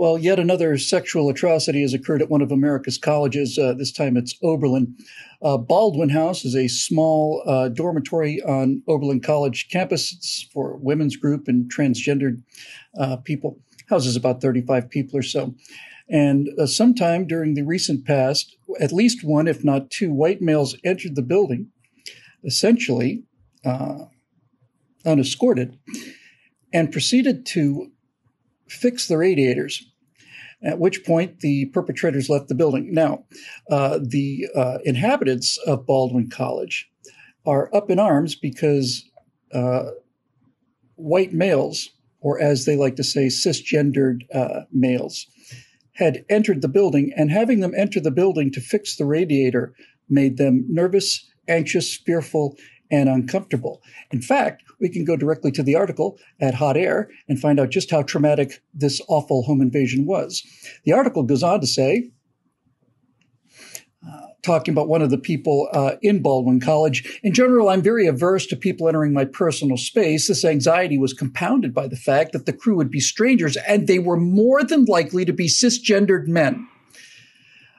Well, yet another sexual atrocity has occurred at one of America's colleges. Uh, this time it's Oberlin. Uh, Baldwin House is a small uh, dormitory on Oberlin College campus. It's for women's group and transgendered uh, people. Houses about 35 people or so. And uh, sometime during the recent past, at least one, if not two, white males entered the building, essentially uh, unescorted, and proceeded to fix the radiators at which point the perpetrators left the building. Now, uh, the uh, inhabitants of Baldwin Cottage are up in arms because uh, white males, or as they like to say, cisgendered uh, males, had entered the building, and having them enter the building to fix the radiator made them nervous, anxious, fearful, and uncomfortable. In fact, we can go directly to the article at Hot Air and find out just how traumatic this awful home invasion was. The article goes on to say, uh, talking about one of the people uh, in Baldwin Cottage. In general, I'm very averse to people entering my personal space. This anxiety was compounded by the fact that the crew would be strangers and they were more than likely to be cisgendered men.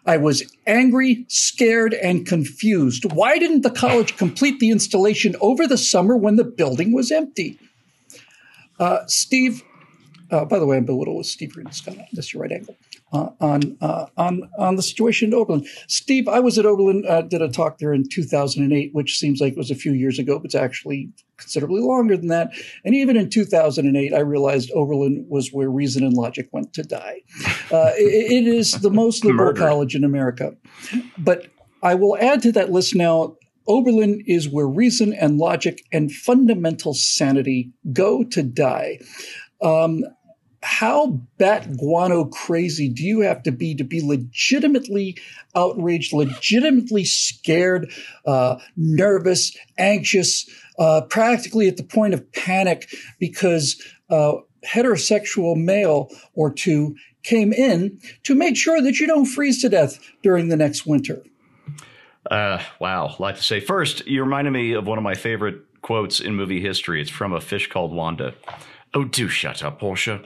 I was angry, scared, and confused. Why didn't the college complete the installation over the summer when the building was empty? Uh, Steve, uh, by the way, I'm little with Steve Green Scott. That's your right angle uh, on uh, on on the situation in Oberlin. Steve, I was at Oberlin, uh, did a talk there in 2008, which seems like it was a few years ago, but it's actually considerably longer than that. And even in 2008, I realized Oberlin was where reason and logic went to die. Uh, it, it is the most liberal college in America, but I will add to that list now. Oberlin is where reason and logic and fundamental sanity go to die. Um, how bat guano crazy do you have to be to be legitimately outraged, legitimately scared, uh, nervous, anxious, uh, practically at the point of panic because uh, heterosexual male or two came in to make sure that you don't freeze to death during the next winter? Uh, wow, like to say. First, you reminded me of one of my favorite quotes in movie history. It's from A Fish Called Wanda. Oh, do shut up, Portia.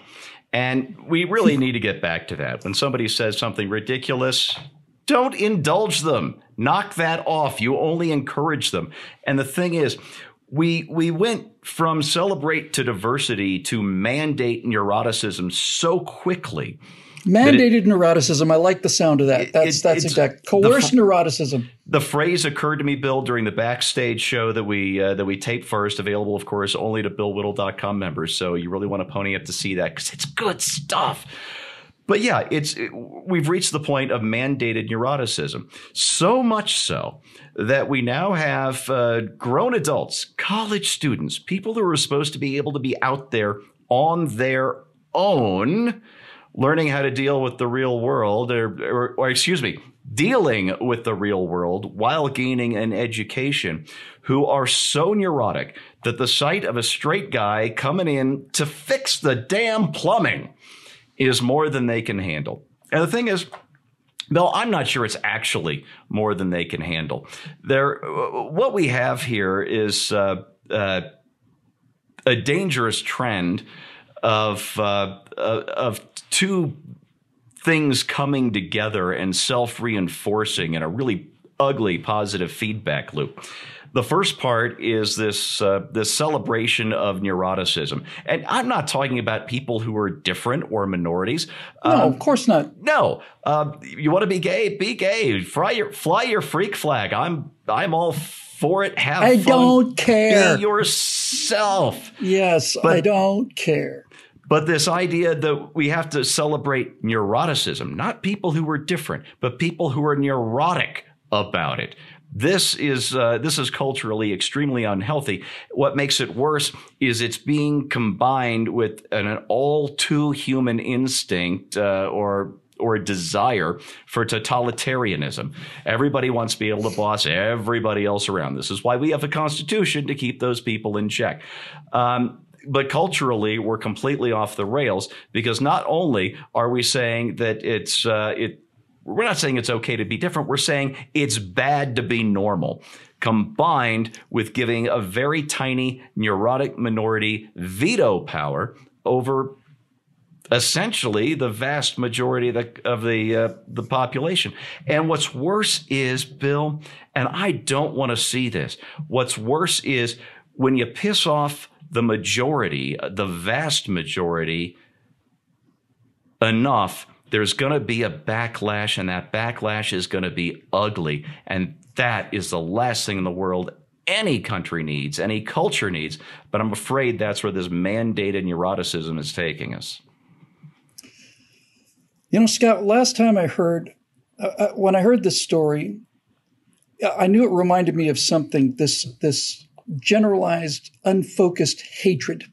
And we really need to get back to that. When somebody says something ridiculous, don't indulge them. Knock that off. You only encourage them. And the thing is, we we went from celebrate to diversity to mandate neuroticism so quickly Mandated it, neuroticism. I like the sound of that. That's it, that's exact. Coerced the, neuroticism. The phrase occurred to me, Bill, during the backstage show that we uh, that we taped first, available, of course, only to BillWhittle.com members. So you really want to pony up to see that because it's good stuff. But yeah, it's it, we've reached the point of mandated neuroticism. So much so that we now have uh, grown adults, college students, people who are supposed to be able to be out there on their own learning how to deal with the real world, or, or, or, excuse me, dealing with the real world while gaining an education, who are so neurotic that the sight of a straight guy coming in to fix the damn plumbing is more than they can handle. And the thing is, Bill, I'm not sure it's actually more than they can handle. There, what we have here is uh, uh, a dangerous trend of uh, uh, of two things coming together and self reinforcing in a really ugly positive feedback loop. The first part is this uh, this celebration of neuroticism, and I'm not talking about people who are different or minorities. No, um, of course not. No, uh, you want to be gay, be gay. Fly your fly your freak flag. I'm I'm all for it. Have I fun. don't care. Be yourself. Yes, but, I don't care. But this idea that we have to celebrate neuroticism, not people who are different, but people who are neurotic about it. This is uh, this is culturally extremely unhealthy. What makes it worse is it's being combined with an, an all too human instinct uh, or or desire for totalitarianism. Everybody wants to be able to boss everybody else around. This is why we have a constitution to keep those people in check. Um, but culturally we're completely off the rails because not only are we saying that it's uh, it we're not saying it's okay to be different we're saying it's bad to be normal combined with giving a very tiny neurotic minority veto power over essentially the vast majority of the of the uh, the population. And what's worse is Bill, and I don't want to see this. What's worse is when you piss off the majority, the vast majority, enough. There's going to be a backlash, and that backlash is going to be ugly. And that is the last thing in the world any country needs, any culture needs. But I'm afraid that's where this mandated neuroticism is taking us. You know, Scott, last time I heard, uh, uh, when I heard this story, I knew it reminded me of something this, this generalized, unfocused hatred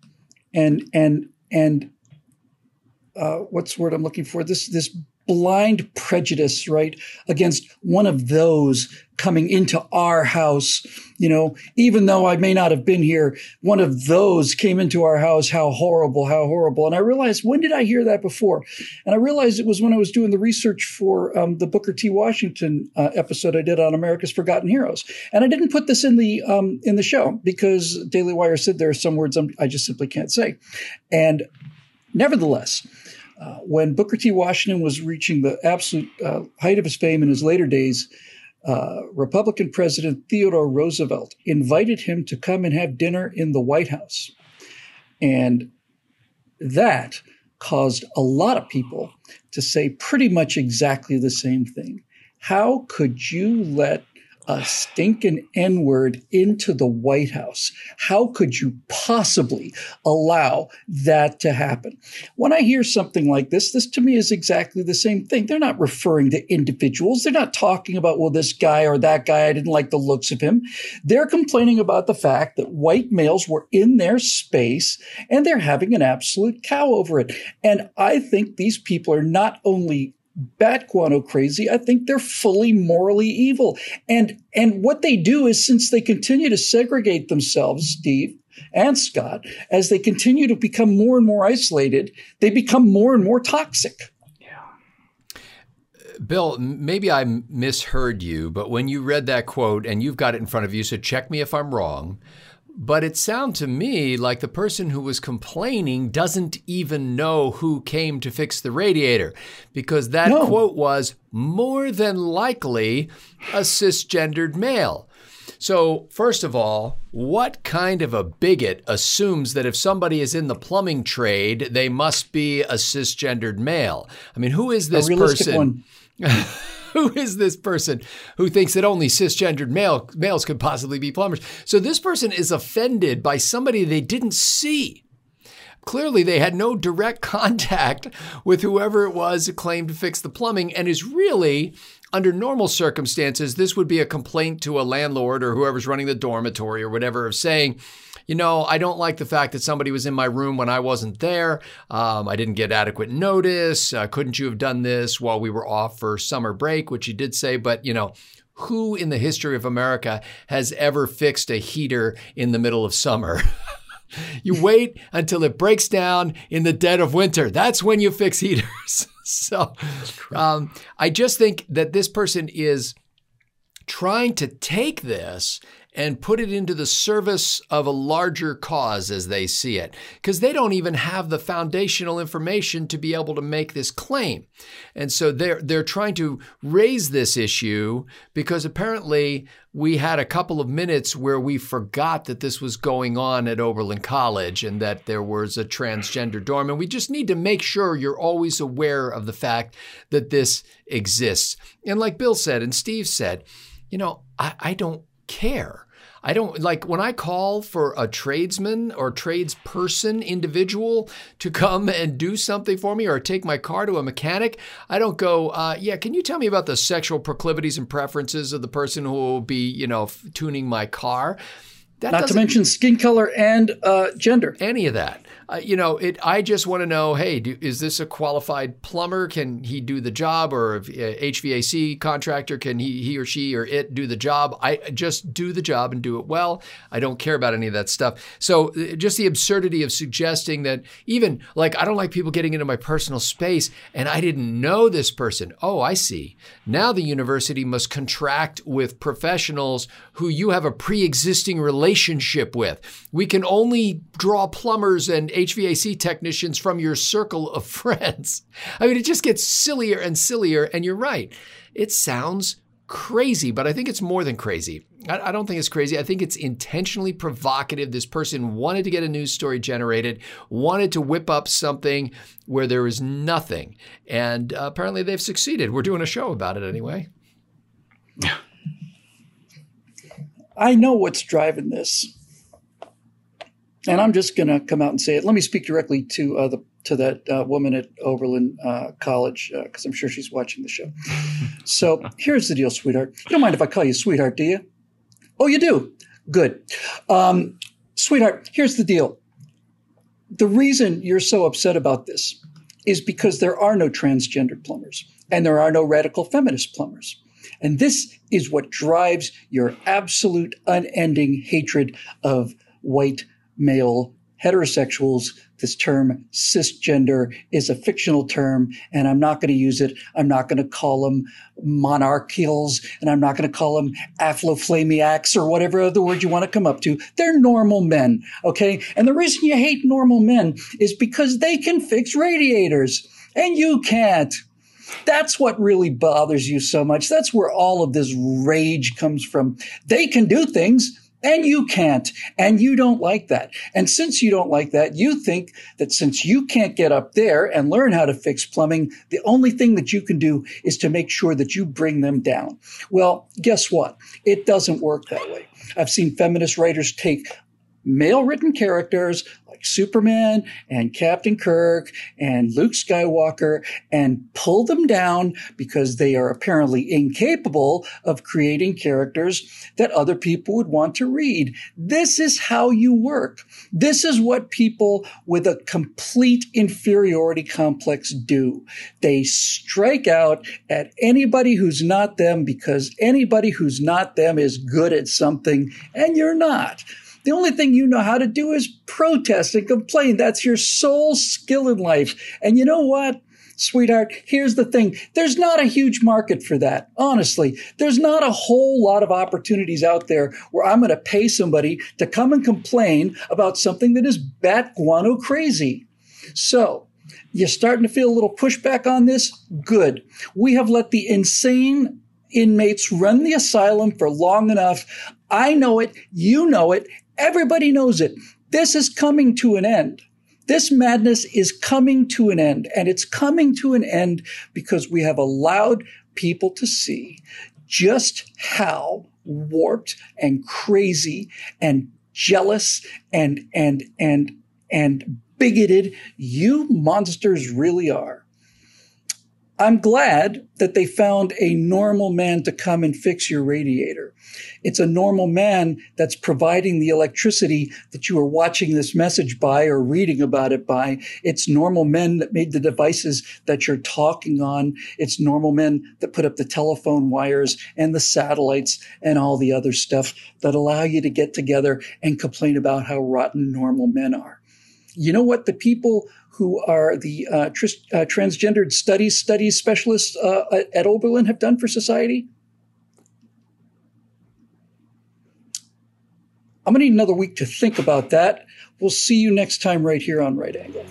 and, and, and, uh, what's the word I'm looking for? This, this blind prejudice, right, against one of those coming into our house. You know, even though I may not have been here, one of those came into our house. How horrible, how horrible. And I realized, when did I hear that before? And I realized it was when I was doing the research for um, the Booker T. Washington uh, episode I did on America's Forgotten Heroes. And I didn't put this in the, um, in the show because Daily Wire said there are some words I'm, I just simply can't say. And nevertheless, uh, when Booker T. Washington was reaching the absolute uh, height of his fame in his later days, uh, Republican President Theodore Roosevelt invited him to come and have dinner in the White House. And that caused a lot of people to say pretty much exactly the same thing. How could you let a stinking N word into the White House. How could you possibly allow that to happen? When I hear something like this, this to me is exactly the same thing. They're not referring to individuals. They're not talking about, well, this guy or that guy, I didn't like the looks of him. They're complaining about the fact that white males were in their space and they're having an absolute cow over it. And I think these people are not only bat guano crazy. I think they're fully morally evil. And and what they do is since they continue to segregate themselves, Steve and Scott, as they continue to become more and more isolated, they become more and more toxic. Yeah. Uh, Bill, maybe I misheard you, but when you read that quote and you've got it in front of you, so check me if I'm wrong. But it sounded to me like the person who was complaining doesn't even know who came to fix the radiator because that no. quote was more than likely a cisgendered male. So, first of all, what kind of a bigot assumes that if somebody is in the plumbing trade, they must be a cisgendered male? I mean, who is this person? who is this person who thinks that only cisgendered male, males could possibly be plumbers? So this person is offended by somebody they didn't see. Clearly, they had no direct contact with whoever it was who claimed to fix the plumbing and is really under normal circumstances, this would be a complaint to a landlord or whoever's running the dormitory or whatever of saying, you know, I don't like the fact that somebody was in my room when I wasn't there. Um, I didn't get adequate notice. Uh, couldn't you have done this while we were off for summer break, which you did say, but you know, who in the history of America has ever fixed a heater in the middle of summer? you wait until it breaks down in the dead of winter. That's when you fix heaters. so um, I just think that this person is trying to take this and put it into the service of a larger cause as they see it, because they don't even have the foundational information to be able to make this claim. And so they're, they're trying to raise this issue because apparently we had a couple of minutes where we forgot that this was going on at Oberlin College and that there was a transgender dorm. And we just need to make sure you're always aware of the fact that this exists. And like Bill said and Steve said, you know, I, I don't care. I don't like when I call for a tradesman or tradesperson individual to come and do something for me or take my car to a mechanic. I don't go, uh, yeah, can you tell me about the sexual proclivities and preferences of the person who will be, you know, tuning my car? That Not to mention skin color and uh, gender. Any of that uh, you know, it. I just want to know, hey, do, is this a qualified plumber? Can he do the job, or uh, HVAC contractor? Can he, he or she or it do the job? I just do the job and do it well. I don't care about any of that stuff. So uh, just the absurdity of suggesting that even like I don't like people getting into my personal space, and I didn't know this person. Oh, I see. Now the university must contract with professionals who you have a pre-existing relationship relationship with. We can only draw plumbers and HVAC technicians from your circle of friends. I mean, it just gets sillier and sillier. And you're right. It sounds crazy, but I think it's more than crazy. I, I, don't think it's crazy. I think it's intentionally provocative. This person wanted to get a news story generated, wanted to whip up something where there is nothing. And uh, apparently they've succeeded. We're doing a show about it anyway. I know what's driving this. And I'm just going to come out and say it. Let me speak directly to uh, the to that uh, woman at Oberlin uh, College because uh, I'm sure she's watching the show. so here's the deal, sweetheart. You don't mind if I call you sweetheart, do you? Oh, you do. Good, um, sweetheart. Here's the deal. The reason you're so upset about this is because there are no transgendered plumbers and there are no radical feminist plumbers. And this is what drives your absolute unending hatred of white male heterosexuals. This term cisgender is a fictional term, and I'm not going to use it. I'm not going to call them monarchials, and I'm not going to call them affloflamiacs or whatever other word you want to come up to. They're normal men, okay? And the reason you hate normal men is because they can fix radiators, and you can't. That's what really bothers you so much. That's where all of this rage comes from. They can do things and you can't. And you don't like that. And since you don't like that, you think that since you can't get up there and learn how to fix plumbing, the only thing that you can do is to make sure that you bring them down. Well, guess what? It doesn't work that way. I've seen feminist writers take male written characters like Superman and Captain Kirk and Luke Skywalker and pull them down because they are apparently incapable of creating characters that other people would want to read. This is how you work. This is what people with a complete inferiority complex do. They strike out at anybody who's not them because anybody who's not them is good at something and you're not. The only thing you know how to do is protest and complain. That's your sole skill in life. And you know what? Sweetheart, here's the thing. There's not a huge market for that. Honestly, there's not a whole lot of opportunities out there where I'm going to pay somebody to come and complain about something that is bat guano crazy. So, you're starting to feel a little pushback on this? Good. We have let the insane inmates run the asylum for long enough. I know it. You know it. Everybody knows it. This is coming to an end. This madness is coming to an end, and it's coming to an end because we have allowed people to see just how warped and crazy and jealous and and and and bigoted you monsters really are. I'm glad that they found a normal man to come and fix your radiator. It's a normal man that's providing the electricity that you are watching this message by or reading about it by. It's normal men that made the devices that you're talking on. It's normal men that put up the telephone wires and the satellites and all the other stuff that allow you to get together and complain about how rotten normal men are. You know what? The people who are the uh, tr- uh, transgendered studies studies specialists uh, at Oberlin have done for society? I'm going to need another week to think about that. We'll see you next time right here on Right Angle.